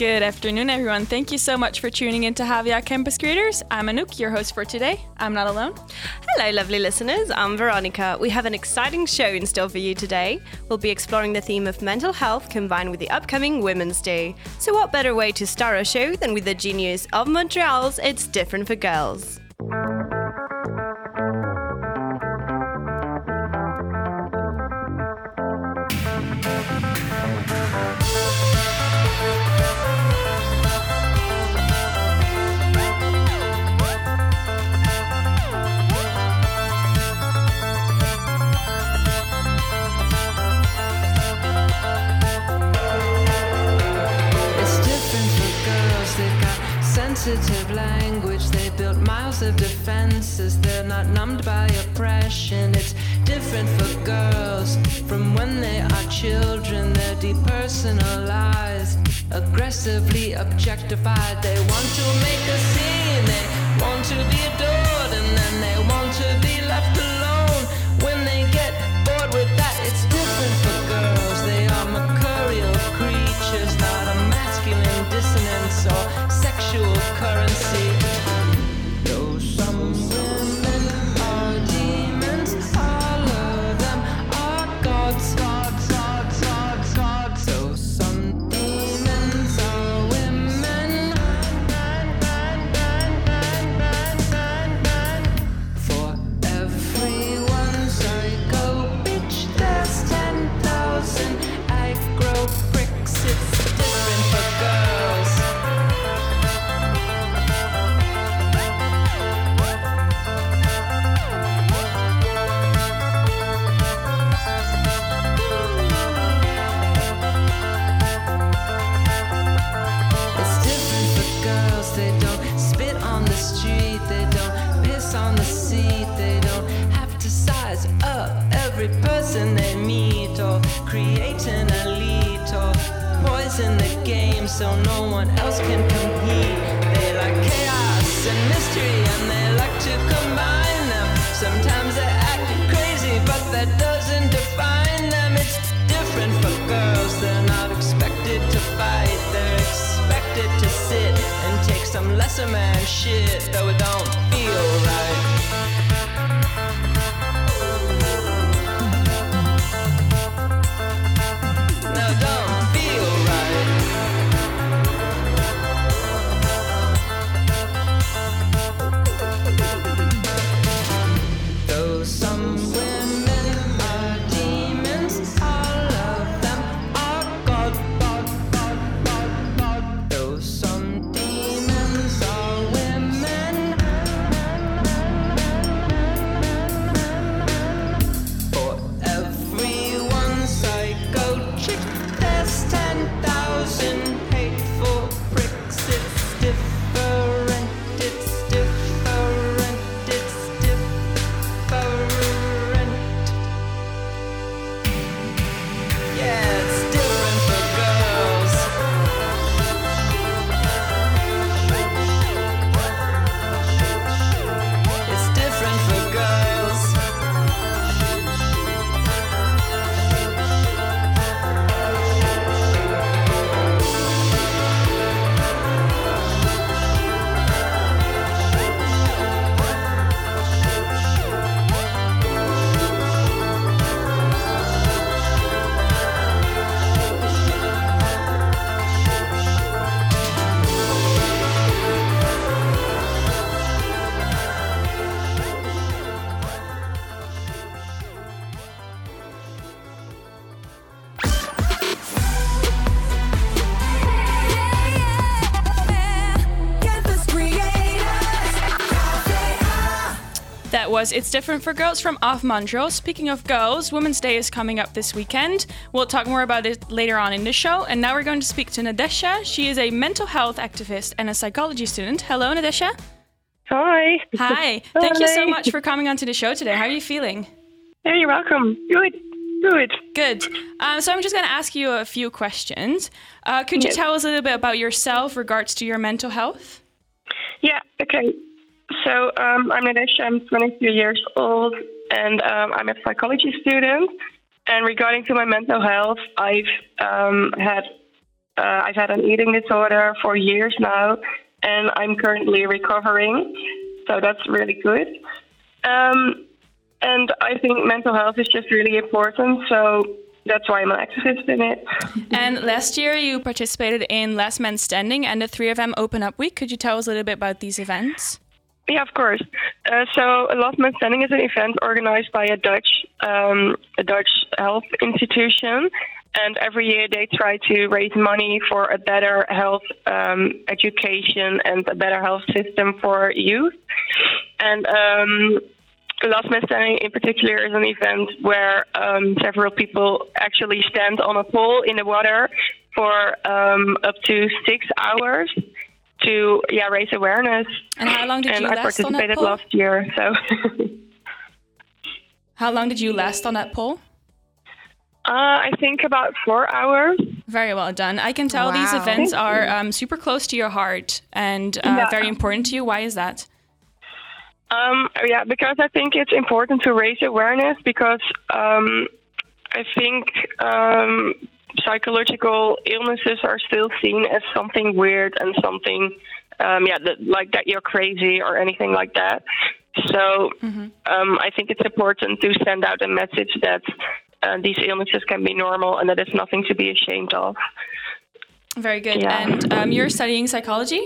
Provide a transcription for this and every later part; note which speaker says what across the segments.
Speaker 1: Good afternoon, everyone. Thank you so much for tuning in to Havia Campus Creators. I'm Anouk, your host for today. I'm not alone.
Speaker 2: Hello, lovely listeners. I'm Veronica. We have an exciting show in store for you today. We'll be exploring the theme of mental health combined with the upcoming Women's Day. So, what better way to start a show than with the genius of Montreal's It's Different for Girls?
Speaker 3: Sensitive language. They built miles of defenses. They're not numbed by oppression. It's different for girls from when they are children. They're depersonalized, aggressively objectified. They want to make a scene. They want to be adored, and then they want to be left alone. That doesn't define them. It's different for girls. They're not expected to fight. They're expected to sit and take some lesser man shit, though it don't feel right.
Speaker 1: Was It's Different for Girls from of Montreal. Speaking of girls, Women's Day is coming up this weekend. We'll talk more about it later on in the show. And now we're going to speak to Nadesha. She is a mental health activist and a psychology student. Hello, Nadesha.
Speaker 4: Hi.
Speaker 1: Hi. Thank you so much for coming onto the show today. How are you feeling?
Speaker 4: Yeah, you're welcome. Good. Good.
Speaker 1: Good. Um, so I'm just going to ask you a few questions. Uh, could you
Speaker 4: Yes.
Speaker 1: tell us a little bit about yourself regards to your mental health?
Speaker 4: Yeah, okay. So um, I'm Nadesha, I'm 23 years old, and um, I'm a psychology student. And regarding to my mental health, I've um, had uh, I've had an eating disorder for years now, and I'm currently recovering. So that's really good. Um, and I think mental health is just really important. So that's why I'm an activist in it.
Speaker 1: And last year you participated in Last Man Standing and the 3FM Open Up Week. Could you tell us a little bit about these events?
Speaker 4: Yeah, of course. Uh, so, Last Man Standing is an event organized by a Dutch, um, a Dutch health institution, and every year they try to raise money for a better health um, education and a better health system for youth. And um, Last Man Standing in particular is an event where um, several people actually stand on a pole in the water for um, up to six hours to yeah raise awareness.
Speaker 1: And how long did
Speaker 4: and
Speaker 1: you
Speaker 4: I
Speaker 1: last on that
Speaker 4: participated last year, so.
Speaker 1: How long did you last on that pole?
Speaker 4: Uh, I think about four hours.
Speaker 1: Very well done. I can tell these
Speaker 2: Wow.
Speaker 1: events are um, super close to your heart and uh,
Speaker 4: Yeah.
Speaker 1: very important to you. Why is that?
Speaker 4: Um, yeah, because I think it's important to raise awareness because um, I think um, psychological illnesses are still seen as something weird and something, um, yeah, that, like that you're crazy or anything like that. So um, I think it's important to send out a message that uh, these illnesses can be normal and that it's nothing to be ashamed of.
Speaker 1: Very good.
Speaker 4: Yeah.
Speaker 1: And um, you're studying psychology?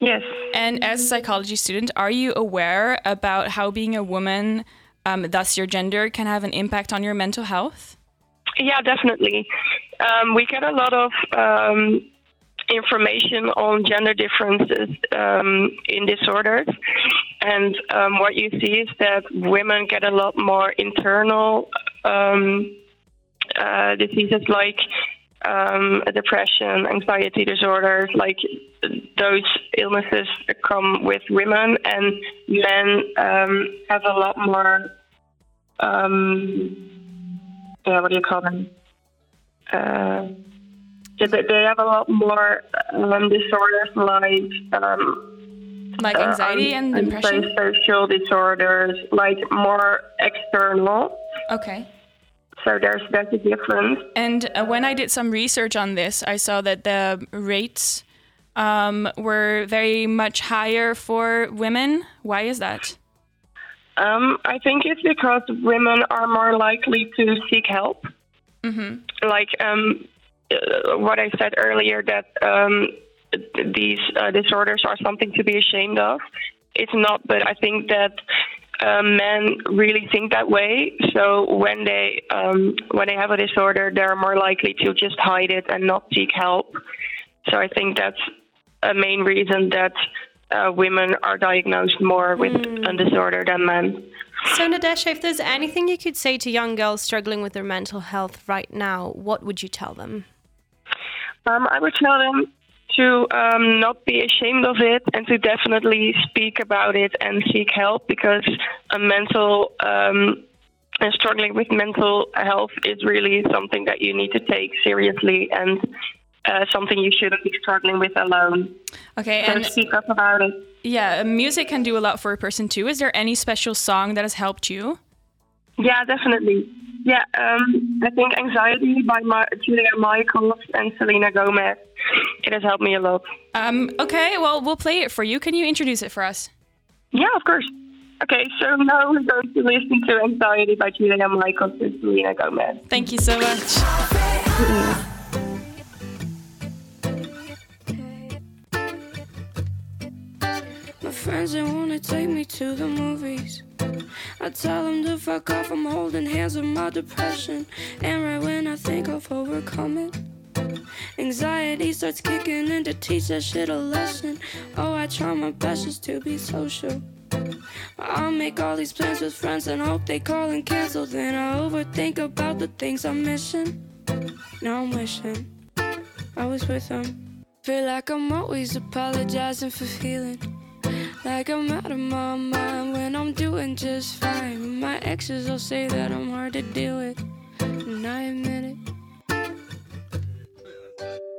Speaker 4: Yes.
Speaker 1: And as a psychology student, are you aware about how being a woman, um, thus your gender, can have an impact on your mental health?
Speaker 4: Yeah, definitely. Um, we get a lot of um, information on gender differences um, in disorders. And um, what you see is that women get a lot more internal um, uh, diseases like um, depression, anxiety disorders, like those illnesses come with women, and men um, have a lot more. Um, yeah, what do you call them? Uh, yeah, they have a lot more um, disorders like um,
Speaker 1: Like
Speaker 4: uh,
Speaker 1: anxiety and
Speaker 4: un-
Speaker 1: depression?
Speaker 4: Social disorders, like more external.
Speaker 1: Okay.
Speaker 4: So there's that's a difference.
Speaker 1: And uh, when I did some research on this, I saw that the rates um, were very much higher for women. Why is that?
Speaker 4: Um, I think it's because women are more likely to seek help.
Speaker 1: Mm-hmm.
Speaker 4: Like um, uh, what I said earlier, that um, these uh, disorders are something to be ashamed of. It's not, but I think that uh, men really think that way. So when they um, when they have a disorder, they're more likely to just hide it and not seek help. So I think that's a main reason that uh, women are diagnosed more with a disorder than men.
Speaker 2: So, Nadesha, if there's anything you could say to young girls struggling with their mental health right now, what would you tell them?
Speaker 4: Um, I would tell them to um, not be ashamed of it and to definitely speak about it and seek help because a mental um, and struggling with mental health is really something that you need to take seriously and uh, something you shouldn't be struggling with alone.
Speaker 1: Okay,
Speaker 4: So
Speaker 1: and
Speaker 4: speak up about it.
Speaker 1: yeah, music can do a lot for a person too. Is there any special song that has helped you?
Speaker 4: Yeah, definitely. Yeah, um, I think Anxiety by Ma- Julia Michaels and Selena Gomez. It has helped me a lot.
Speaker 1: Um, okay, well, we'll play it for you. Can you introduce it for us?
Speaker 4: Yeah, of course. Okay, so now we're going to listen to Anxiety by Julia Michaels and Selena Gomez.
Speaker 1: Thank you so much.
Speaker 5: Friends, they wanna take me to the movies. I tell them to fuck off, I'm holding hands with my depression. And right when I think I've anxiety starts kicking in to teach that shit a lesson. Oh, I try my best just to be social. I'll make all these plans with friends and hope they call and cancel. Then I overthink about the things I'm missing. Now I'm wishing I was with them. Feel like I'm always apologizing for feeling like I'm out of my mind when I'm doing just fine. My exes will say that I'm hard to deal with, and I admit it.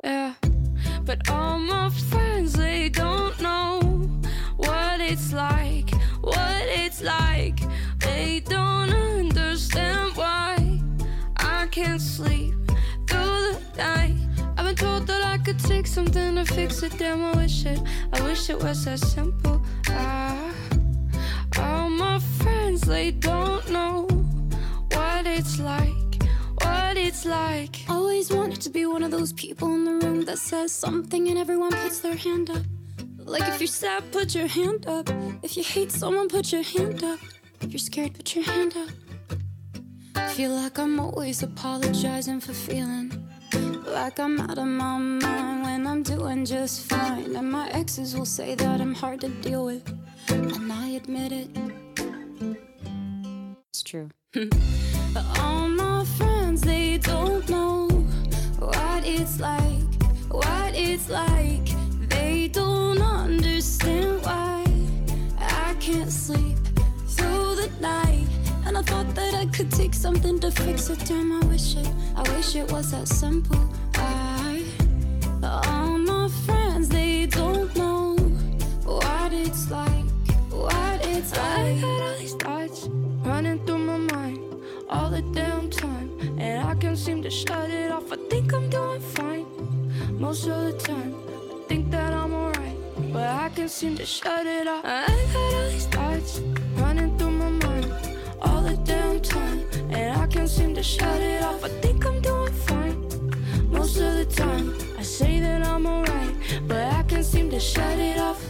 Speaker 5: Yeah, but all my friends they don't know what it's like, what it's like. They don't understand why I can't sleep through the night. I've been told that I could take something to fix it. Damn, I wish it, I wish it was that simple. They don't know what it's like, what it's like.
Speaker 6: Always wanted to be one of those people in the room that says something and everyone puts their hand up. Like if you're sad, put your hand up. If you hate someone, put your hand up. If you're scared, put your hand up. Feel like I'm always apologizing for feeling like I'm out of my mind when I'm doing just fine. And my exes will say that I'm hard to deal with, and I admit it.
Speaker 2: True.
Speaker 6: But all my friends, they don't know what it's like, what it's like. They don't understand why I can't sleep through the night. And I thought that I could take something to fix it. Damn, I wish it, I wish it was that simple. I, all my friends, they don't know what it's like, what it's like.
Speaker 5: Shut it off. I think I'm doing fine most of the time. I think that I'm alright, but I can't seem to shut it off. I got all these thoughts running through my mind all the damn time, and I can't seem to shut it off. I think I'm doing fine most of the time. I say that I'm alright, but I can't seem to shut it off.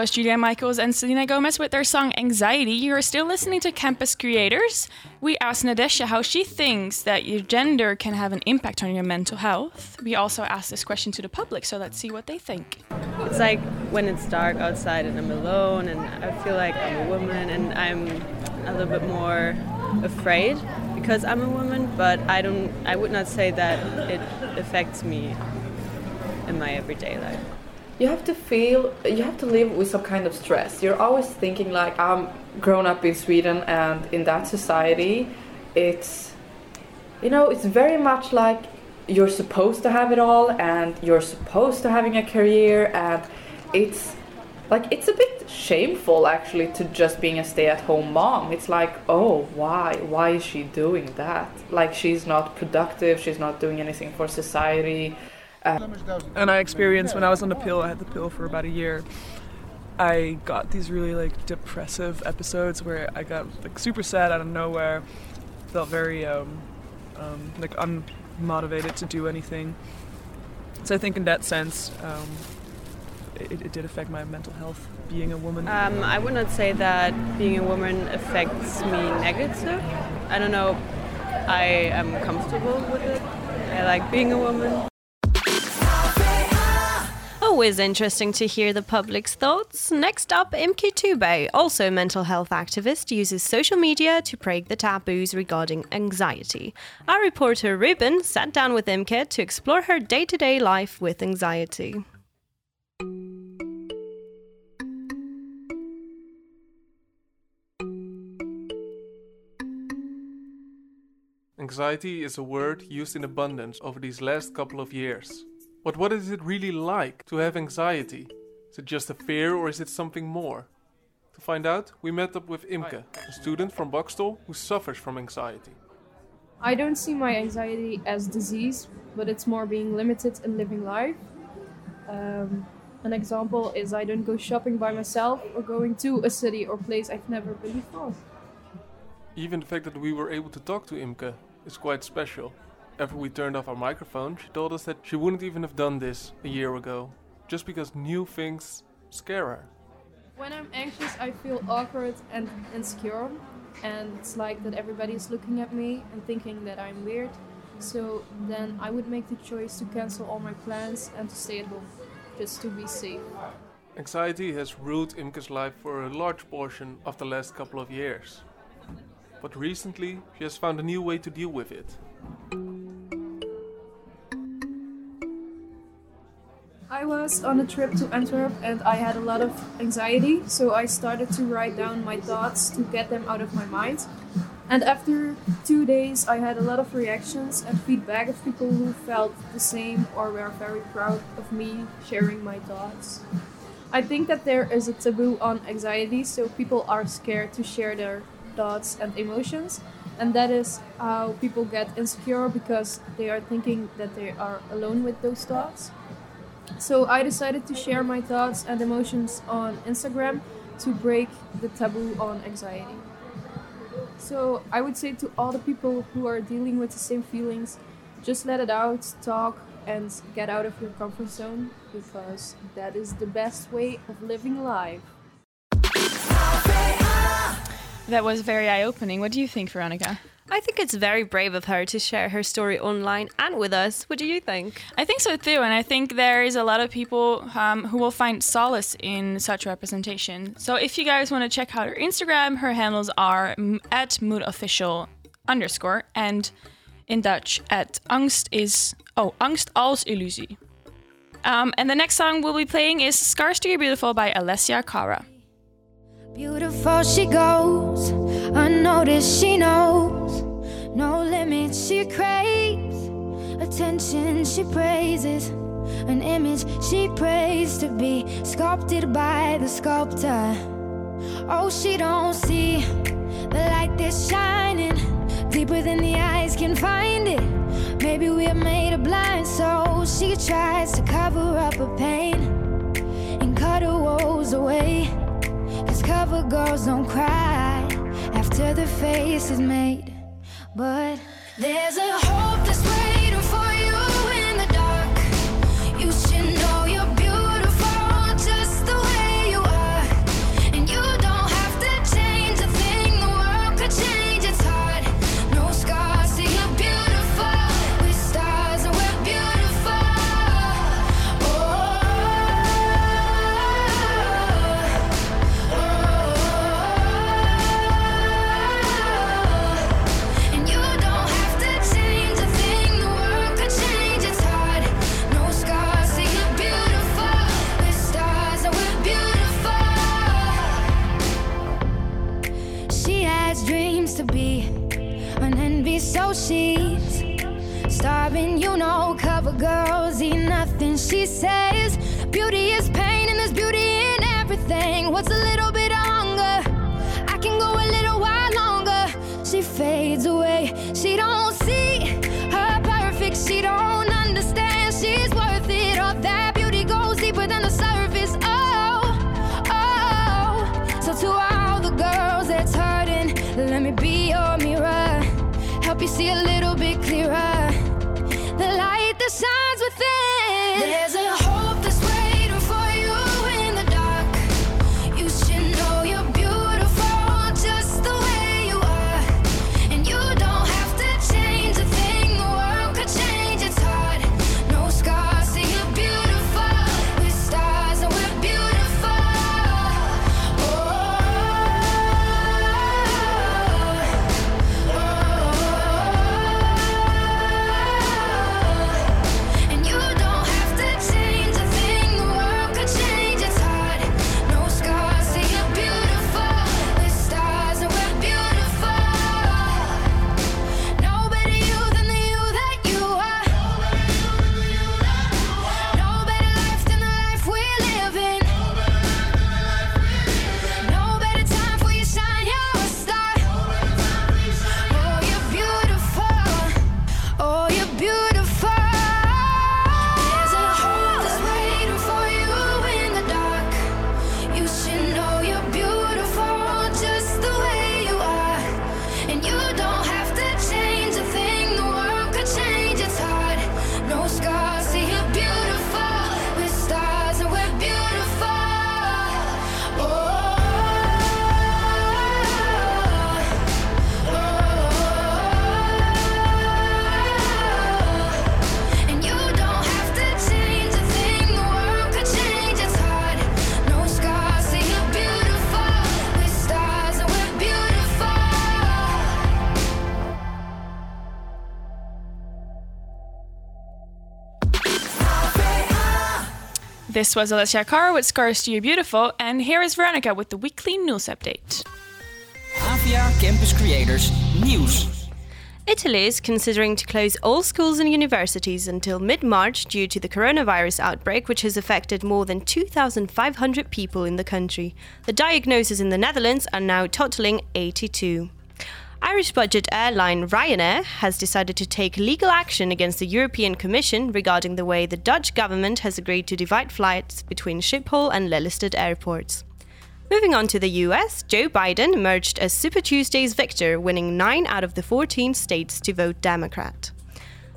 Speaker 1: Was Julia Michaels and Selena Gomez with their song Anxiety. You are still listening to Campus Creators. We asked Nadesha how she thinks that your gender can have an impact on your mental health. We also asked this question to the public, so let's see what they think.
Speaker 7: It's like when it's dark outside and I'm alone and I feel like I'm a woman and I'm a little bit more afraid because I'm a woman, but I don't I would not say that it affects me in my everyday life.
Speaker 8: You have to feel you have to live with some kind of stress. You're always thinking like i'm grown up in sweden and in that society. It's you know it's very much like you're supposed to have it all and you're supposed to having a career and it's like it's a bit shameful actually to just being a stay-at-home mom. It's like oh why? Why is she doing that? Like she's not productive. She's not doing anything for society
Speaker 9: and I experienced when I was on the pill, I had the pill for about a year. I got these really like depressive episodes where I got like super sad out of nowhere, felt very um, um, like unmotivated to do anything. So I think in that sense, um, it, it did affect my mental health being a woman.
Speaker 7: Um, I would not say that being a woman affects me negative. I don't know. I am comfortable with it. I like being a woman.
Speaker 2: Always interesting to hear the public's thoughts. Next up, Imke Tube, also a mental health activist, uses social media to break the taboos regarding anxiety. Our reporter Ruben sat down with Imke to explore her day to day life with anxiety.
Speaker 10: Anxiety is a word used in abundance over these last couple of years. But what is it really like to have anxiety? Is it just a fear or is it something more? To find out, we met up with Imke, a student from Boxtel who suffers from anxiety.
Speaker 11: I don't see my anxiety as disease, but it's more being limited in living life. Um, an example is I don't go shopping by myself or going to a city or place I've never been before.
Speaker 10: Even the fact that we were able to talk to Imke is quite special. After we turned off our microphone, she told us that she wouldn't even have done this a year ago. just because new things scare her.
Speaker 11: When I'm anxious, I feel awkward and insecure, and it's like that everybody is looking at me and thinking that I'm weird. So then I would make the choice to cancel all my plans and to stay at home, just to be safe.
Speaker 10: Anxiety has ruled Imke's life for a large portion of the last couple of years. But recently, she has found a new way to deal with it.
Speaker 11: I was on a trip to Antwerp and I had a lot of anxiety, so I started to write down my thoughts to get them out of my mind. And after two days, I had a lot of reactions and feedback of people who felt the same or were very proud of me sharing my thoughts. I think that there is a taboo on anxiety, so people are scared to share their thoughts and emotions, and that is how people get insecure because they are thinking that they are alone with those thoughts. So I decided to share my thoughts and emotions on Instagram to break the taboo on anxiety. So I would say to all the people who are dealing with the same feelings, just let it out, talk, and get out of your comfort zone because that is the best way of living life.
Speaker 1: That was very eye opening. What do you think, Veronica?
Speaker 2: I think it's very brave of her to share her story online and with us. What do you think?
Speaker 1: I think so too, and I think there is a lot of people um, who will find solace in such representation. So if you guys want to check out her Instagram, her handles are m- at moodofficial underscore and in Dutch at angst is oh angst als illusie. Um, and the next song we'll be playing is "Scars to Your Beautiful" by Alessia Cara.
Speaker 12: Beautiful she goes, unnoticed she knows. No limits she craves, attention she praises. An image she prays to be sculpted by the sculptor. Oh, she don't see the light that's shining deeper than the eyes can find it. Maybe we're made of blind, so she tries to cover up her pain and cut her woes away. Cover girls don't cry after the face is made. But there's a hope envy, so she's starving. You know, cover girls eat nothing. She says beauty is pain, and there's beauty in everything. What's a little bit of hunger? I can go a little while longer. She fades away. She don't
Speaker 1: This was Alessia Cara with Scars to Your Beautiful, and here is Veronica with the weekly news update.
Speaker 13: Avia Campus Creators Nieuws.
Speaker 2: Italy is considering to close all schools and universities until mid March due to the coronavirus outbreak, which has affected more than 2,500 people in the country. The diagnoses in the Netherlands are now totaling 82. Irish budget airline Ryanair has decided to take legal action against the European Commission regarding the way the Dutch government has agreed to divide flights between Schiphol and Lelystad airports. Moving on to the US, Joe Biden emerged as Super Tuesday's victor, winning 9 out of the 14 states to vote Democrat.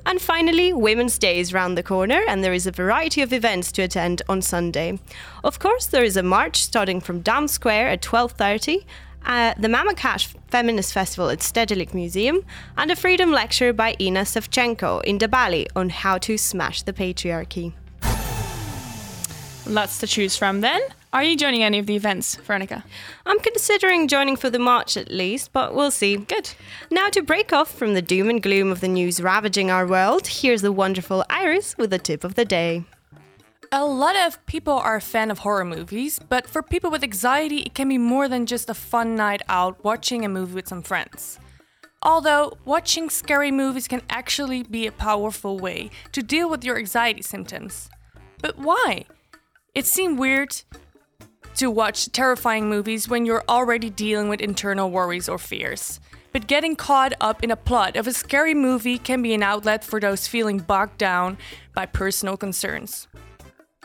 Speaker 2: And finally, Women's Day is round the corner, and there is a variety of events to attend on Sunday. Of course, there is a march starting from Dam Square at 12:30, uh, the Mama Cash Feminist Festival at Stedelijk Museum, and a freedom lecture by Ina Shevchenko in De Balie on how to smash the patriarchy.
Speaker 1: Lots to choose from then. Are you joining any of the events, Veronica?
Speaker 2: I'm considering joining for the march at least, but we'll see.
Speaker 1: Good.
Speaker 2: Now, to break off from the doom and gloom of the news ravaging our world, here's the wonderful Iris with the tip of the day.
Speaker 14: A lot of people are a fan of horror movies, but for people with anxiety, it can be more than just a fun night out watching a movie with some friends. Although, watching scary movies can actually be a powerful way to deal with your anxiety symptoms. But why? It seems weird to watch terrifying movies when you're already dealing with internal worries or fears. But getting caught up in a plot of a scary movie can be an outlet for those feeling bogged down by personal concerns.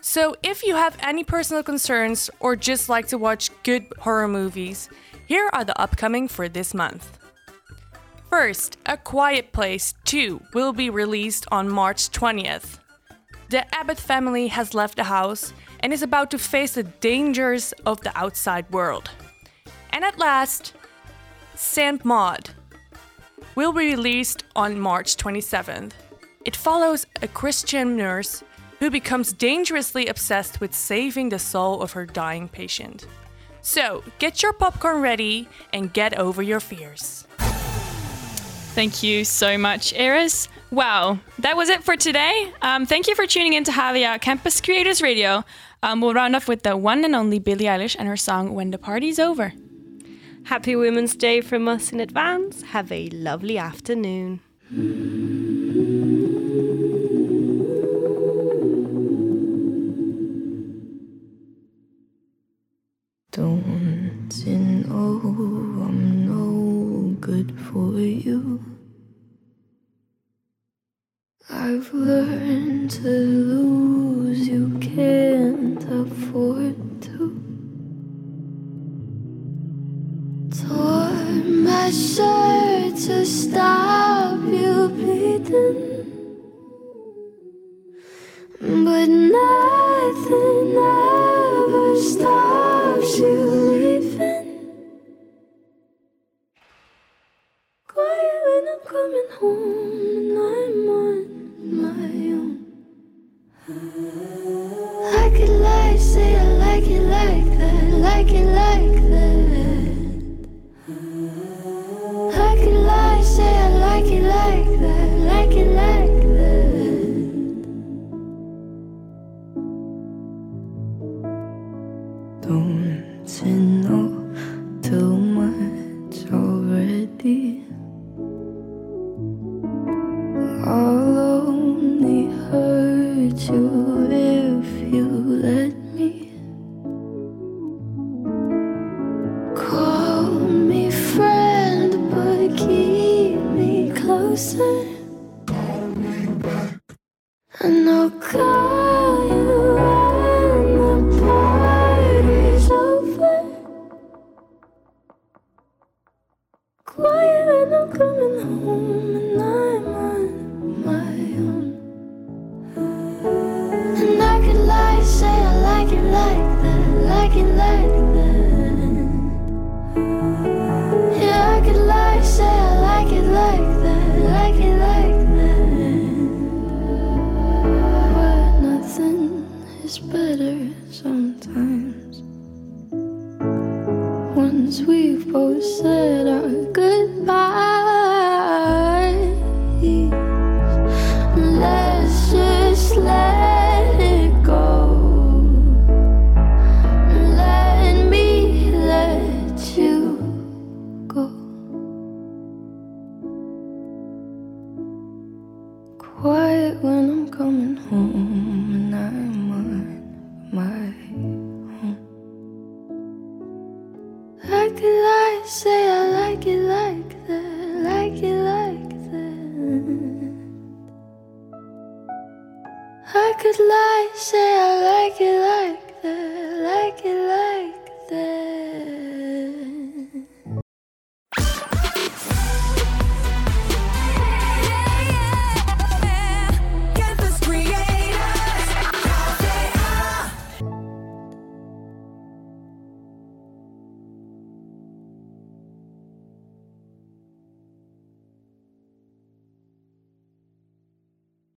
Speaker 14: So, if you have any personal concerns or just like to watch good horror movies, here are the upcoming for this month. First, A Quiet Place 2 will be released on March 20th. The Abbott family has left the house and is about to face the dangers of the outside world. And at last, Saint Maud will be released on March 27th. It follows a Christian nurse who becomes dangerously obsessed with saving the soul of her dying patient. So, get your popcorn ready and get over your fears.
Speaker 1: Thank you so much, Iris. Wow, that was it for today. Um, thank you for tuning in to Havia Campus Creators Radio. Um, we'll round off with the one and only Billie Eilish and her song When the Party's Over.
Speaker 2: Happy Women's Day from us in advance. Have a lovely afternoon.
Speaker 15: Like it like that, like it like that. Quiet when I'm coming home and I'm it when I'm coming home